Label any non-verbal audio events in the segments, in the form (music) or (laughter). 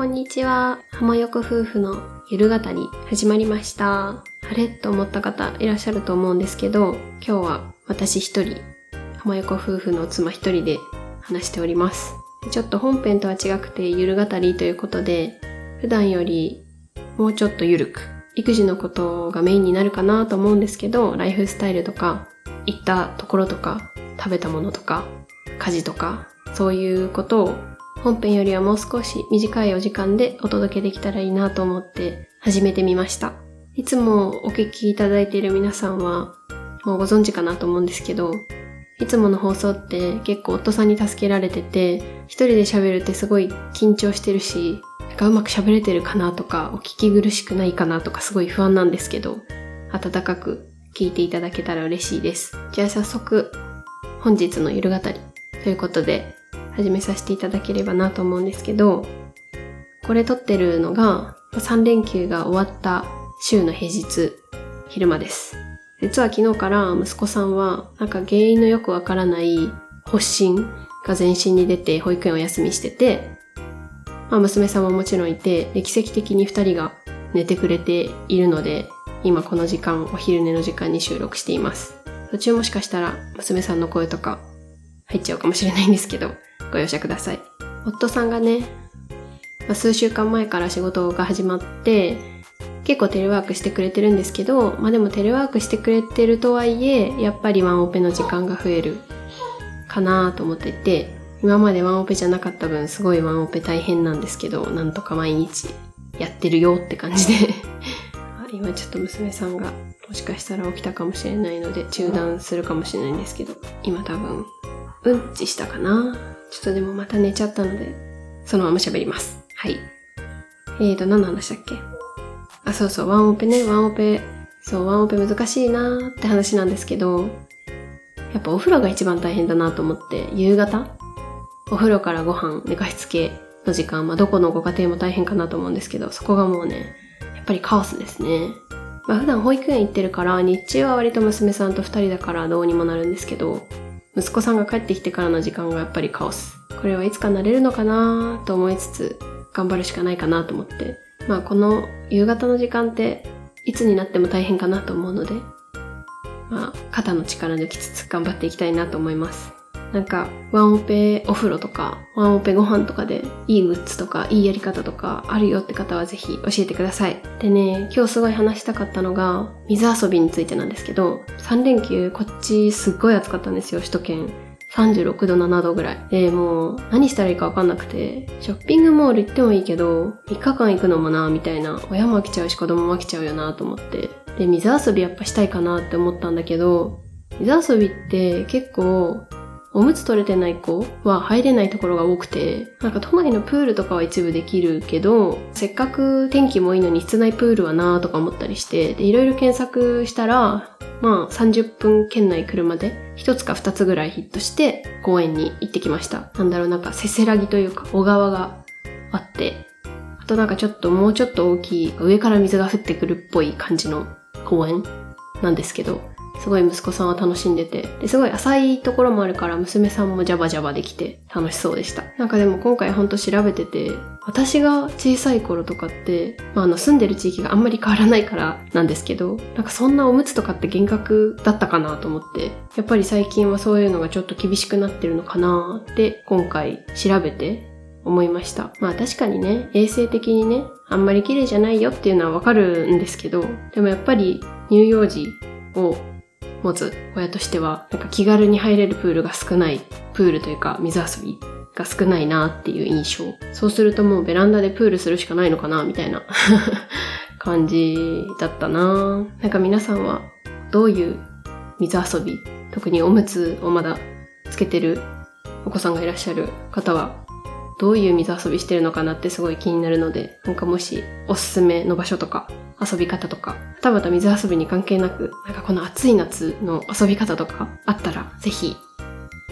こんにちは。浜横夫婦のゆる語り始まりました。あれと思った方いらっしゃると思うんですけど、今日は私一人、浜横夫婦の妻一人で話しております。ちょっと本編とは違くてゆる語りということで、普段よりもうちょっとゆるく、育児のことがメインになるかなと思うんですけど、ライフスタイルとか、行ったところとか、食べたものとか、家事とか、そういうことを本編よりはもう少し短いお時間でお届けできたらいいなと思って始めてみました。いつもお聞きいただいている皆さんはもうご存知かなと思うんですけど、いつもの放送って結構夫さんに助けられてて、一人で喋るってすごい緊張してるし、なんかうまく喋れてるかなとか、お聞き苦しくないかなとかすごい不安なんですけど、温かく聞いていただけたら嬉しいです。じゃあ早速、本日のゆる語りということで始めさせていただければなと思うんですけど、これ撮ってるのが3連休が終わった週の平日昼間です。実は昨日から息子さんはなんか原因のよくわからない発疹が全身に出て保育園お休みしてて、まあ、娘さんももちろんいて、で奇跡的に2人が寝てくれているので、今この時間、お昼寝の時間に収録しています。途中もしかしたら娘さんの声とか入っちゃうかもしれないんですけど、ご容赦ください。夫さんがね、ま、数週間前から仕事が始まって、結構テレワークしてくれてるんですけど、まあでもテレワークしてくれてるとはいえ、やっぱりワンオペの時間が増えるかなと思ってて、今までワンオペじゃなかった分すごいワンオペ大変なんですけど、なんとか毎日やってるよって感じで (laughs) 今ちょっと娘さんがもしかしたら起きたかもしれないので中断するかもしれないんですけど、今多分うんちしたかなちょっとでもまた寝ちゃったので、そのまま喋ります。はい。えーと、何の話だっけ？あ、そうそう、ワンオペね、ワンオペ、そう、ワンオペ難しいなーって話なんですけど、やっぱお風呂が一番大変だなと思って、夕方？お風呂からご飯、寝かしつけの時間、まあどこのご家庭も大変かなと思うんですけど、そこがもうね、やっぱりカオスですね。まあ普段保育園行ってるから、日中は割と娘さんと二人だからどうにもなるんですけど、息子さんが帰ってきてからの時間がやっぱりカオス。これはいつか慣れるのかなと思いつつ、頑張るしかないかなと思って。まあこの夕方の時間って、いつになっても大変かなと思うので、まあ肩の力抜きつつ頑張っていきたいなと思います。なんか、ワンオペお風呂とか、ワンオペご飯とかで、いいグッズとか、いいやり方とかあるよって方はぜひ教えてください。でね、今日すごい話したかったのが、水遊びについてなんですけど、3連休こっちすっごい暑かったんですよ、首都圏。36度、7度ぐらい。で、もう何したらいいかわかんなくて、ショッピングモール行ってもいいけど、3日間行くのもな、みたいな。親も飽きちゃうし子供も飽きちゃうよなと思って。で、水遊びやっぱしたいかなって思ったんだけど、水遊びって結構、おむつ取れてない子は入れないところが多くて、なんか都内のプールとかは一部できるけど、せっかく天気もいいのに室内プールはなーとか思ったりして、で、いろいろ検索したら、まあ30分圏内車で一つか二つぐらいヒットして公園に行ってきました。なんだろう、なんかせせらぎというか小川があって、あとなんかちょっともうちょっと大きい上から水が降ってくるっぽい感じの公園なんですけど、すごい息子さんは楽しんでて、ですごい浅いところもあるから娘さんもジャバジャバできて楽しそうでした。なんかでも今回ほんと調べてて、私が小さい頃とかって、まあ、あの住んでる地域があんまり変わらないからなんですけど、なんかそんなおむつとかって厳格だったかなと思って、やっぱり最近はそういうのがちょっと厳しくなってるのかなって今回調べて思いました。まあ確かにね、衛生的にね、あんまり綺麗じゃないよっていうのはわかるんですけど、でもやっぱり乳幼児を持つ親としては、なんか気軽に入れるプールが少ない、プールというか水遊びが少ないなっていう印象。そうするともうベランダでプールするしかないのかなみたいな (laughs) 感じだったななんか皆さんはどういう水遊び、特におむつをまだつけてるお子さんがいらっしゃる方は、どういう水遊びしてるのかなってすごい気になるので、なんかもしおすすめの場所とか遊び方とか、はたまた水遊びに関係なく、なんかこの暑い夏の遊び方とかあったら、ぜひ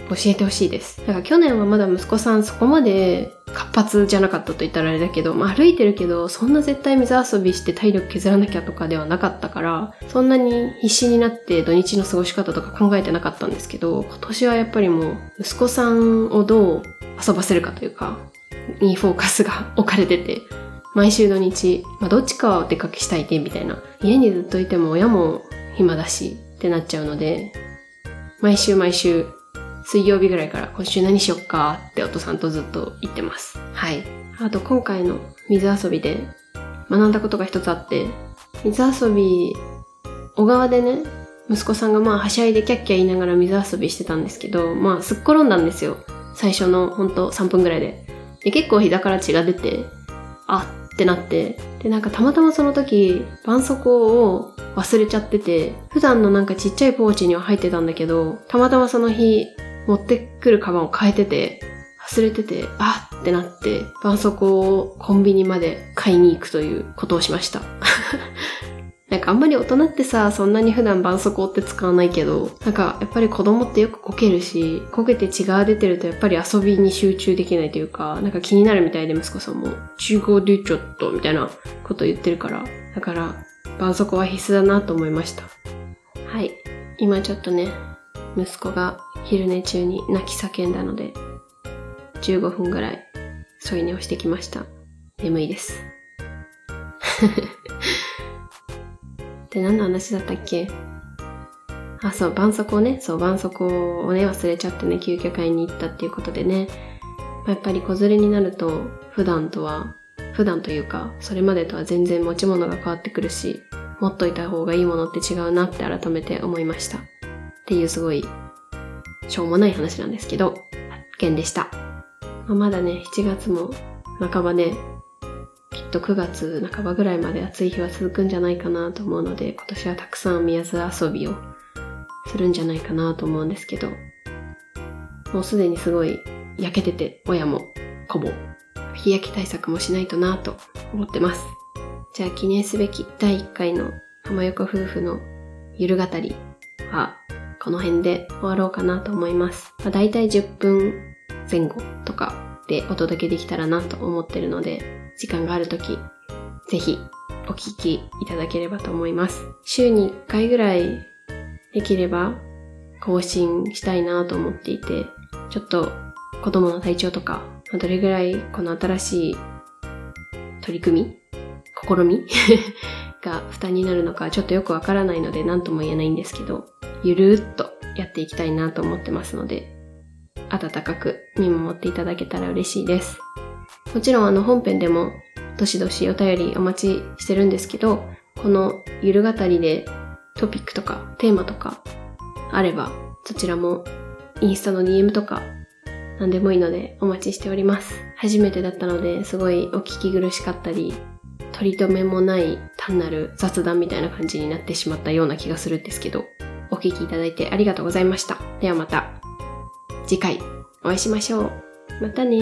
教えてほしいです。なんか去年はまだ息子さんそこまで活発じゃなかったと言ったらあれだけど、まあ、歩いてるけど、そんな絶対水遊びして体力削らなきゃとかではなかったから、そんなに必死になって土日の過ごし方とか考えてなかったんですけど、今年はやっぱりもう息子さんをどう遊ばせるかというか、にフォーカスが置かれてて、毎週土日、まあ、どっちかはお出かけしたいて、みたいな。家にずっといても親も暇だし、ってなっちゃうので、毎週毎週、水曜日ぐらいから今週何しよっかってお父さんとずっと言ってます。はい。あと今回の水遊びで学んだことが一つあって、水遊び、小川でね、息子さんがまあはしゃいでキャッキャ言いながら水遊びしてたんですけど、まあすっ転んだんですよ。最初のほんと3分ぐらいで。で、結構膝から血が出て、あってなって、で、なんかたまたまその時、絆創膏を忘れちゃってて、普段のなんかちっちゃいポーチには入ってたんだけど、たまたまその日、持ってくるカバンを変えてて、忘れてて、あってなって、絆創膏をコンビニまで買いに行くということをしました。なんかあんまり大人ってさ、そんなに普段絆創膏って使わないけど、なんかやっぱり子供ってよくこけるし、こけて血が出てるとやっぱり遊びに集中できないというか、なんか気になるみたいで息子さんも、中合でちょっとみたいなこと言ってるから、だから、絆創膏は必須だなと思いました。はい。今ちょっとね、息子が昼寝中に泣き叫んだので、15分ぐらい添い寝をしてきました。眠いです。で、何の話だったっけ？あ、そう、絆創膏ね。そう、絆創膏をね、忘れちゃってね、救急会に行ったっていうことでね。やっぱり子連れになると、普段とは、普段というか、それまでとは全然持ち物が変わってくるし、持っといた方がいいものって違うなって改めて思いました。っていうすごい、しょうもない話なんですけど、発見でした。まあ、まだね、7月も半ばで、きっと9月半ばぐらいまで暑い日は続くんじゃないかなと思うので、今年はたくさん宮津遊びをするんじゃないかなと思うんですけど、もうすでにすごい焼けてて、親も子も日焼け対策もしないとなと思ってます。じゃあ記念すべき第1回の浜横夫婦のゆる語りはこの辺で終わろうかなと思います。まあ、大体10分前後でお届けできたらなと思ってるので、時間があるとき、ぜひお聞きいただければと思います。週に1回ぐらいできれば更新したいなと思っていて、ちょっと子供の体調とか、どれぐらいこの新しい取り組み試み (laughs) が負担になるのかちょっとよくわからないので何とも言えないんですけど、ゆるーっとやっていきたいなと思ってますので、温かく見守っていただけたら嬉しいです。もちろんあの本編でもどしどしお便りお待ちしてるんですけど、このゆる語りでトピックとかテーマとかあれば、そちらもインスタの DM とか何でもいいのでお待ちしております。初めてだったのですごいお聞き苦しかったり、取り留めもない単なる雑談みたいな感じになってしまったような気がするんですけど、お聞きいただいてありがとうございました。ではまた次回お会いしましょう。またね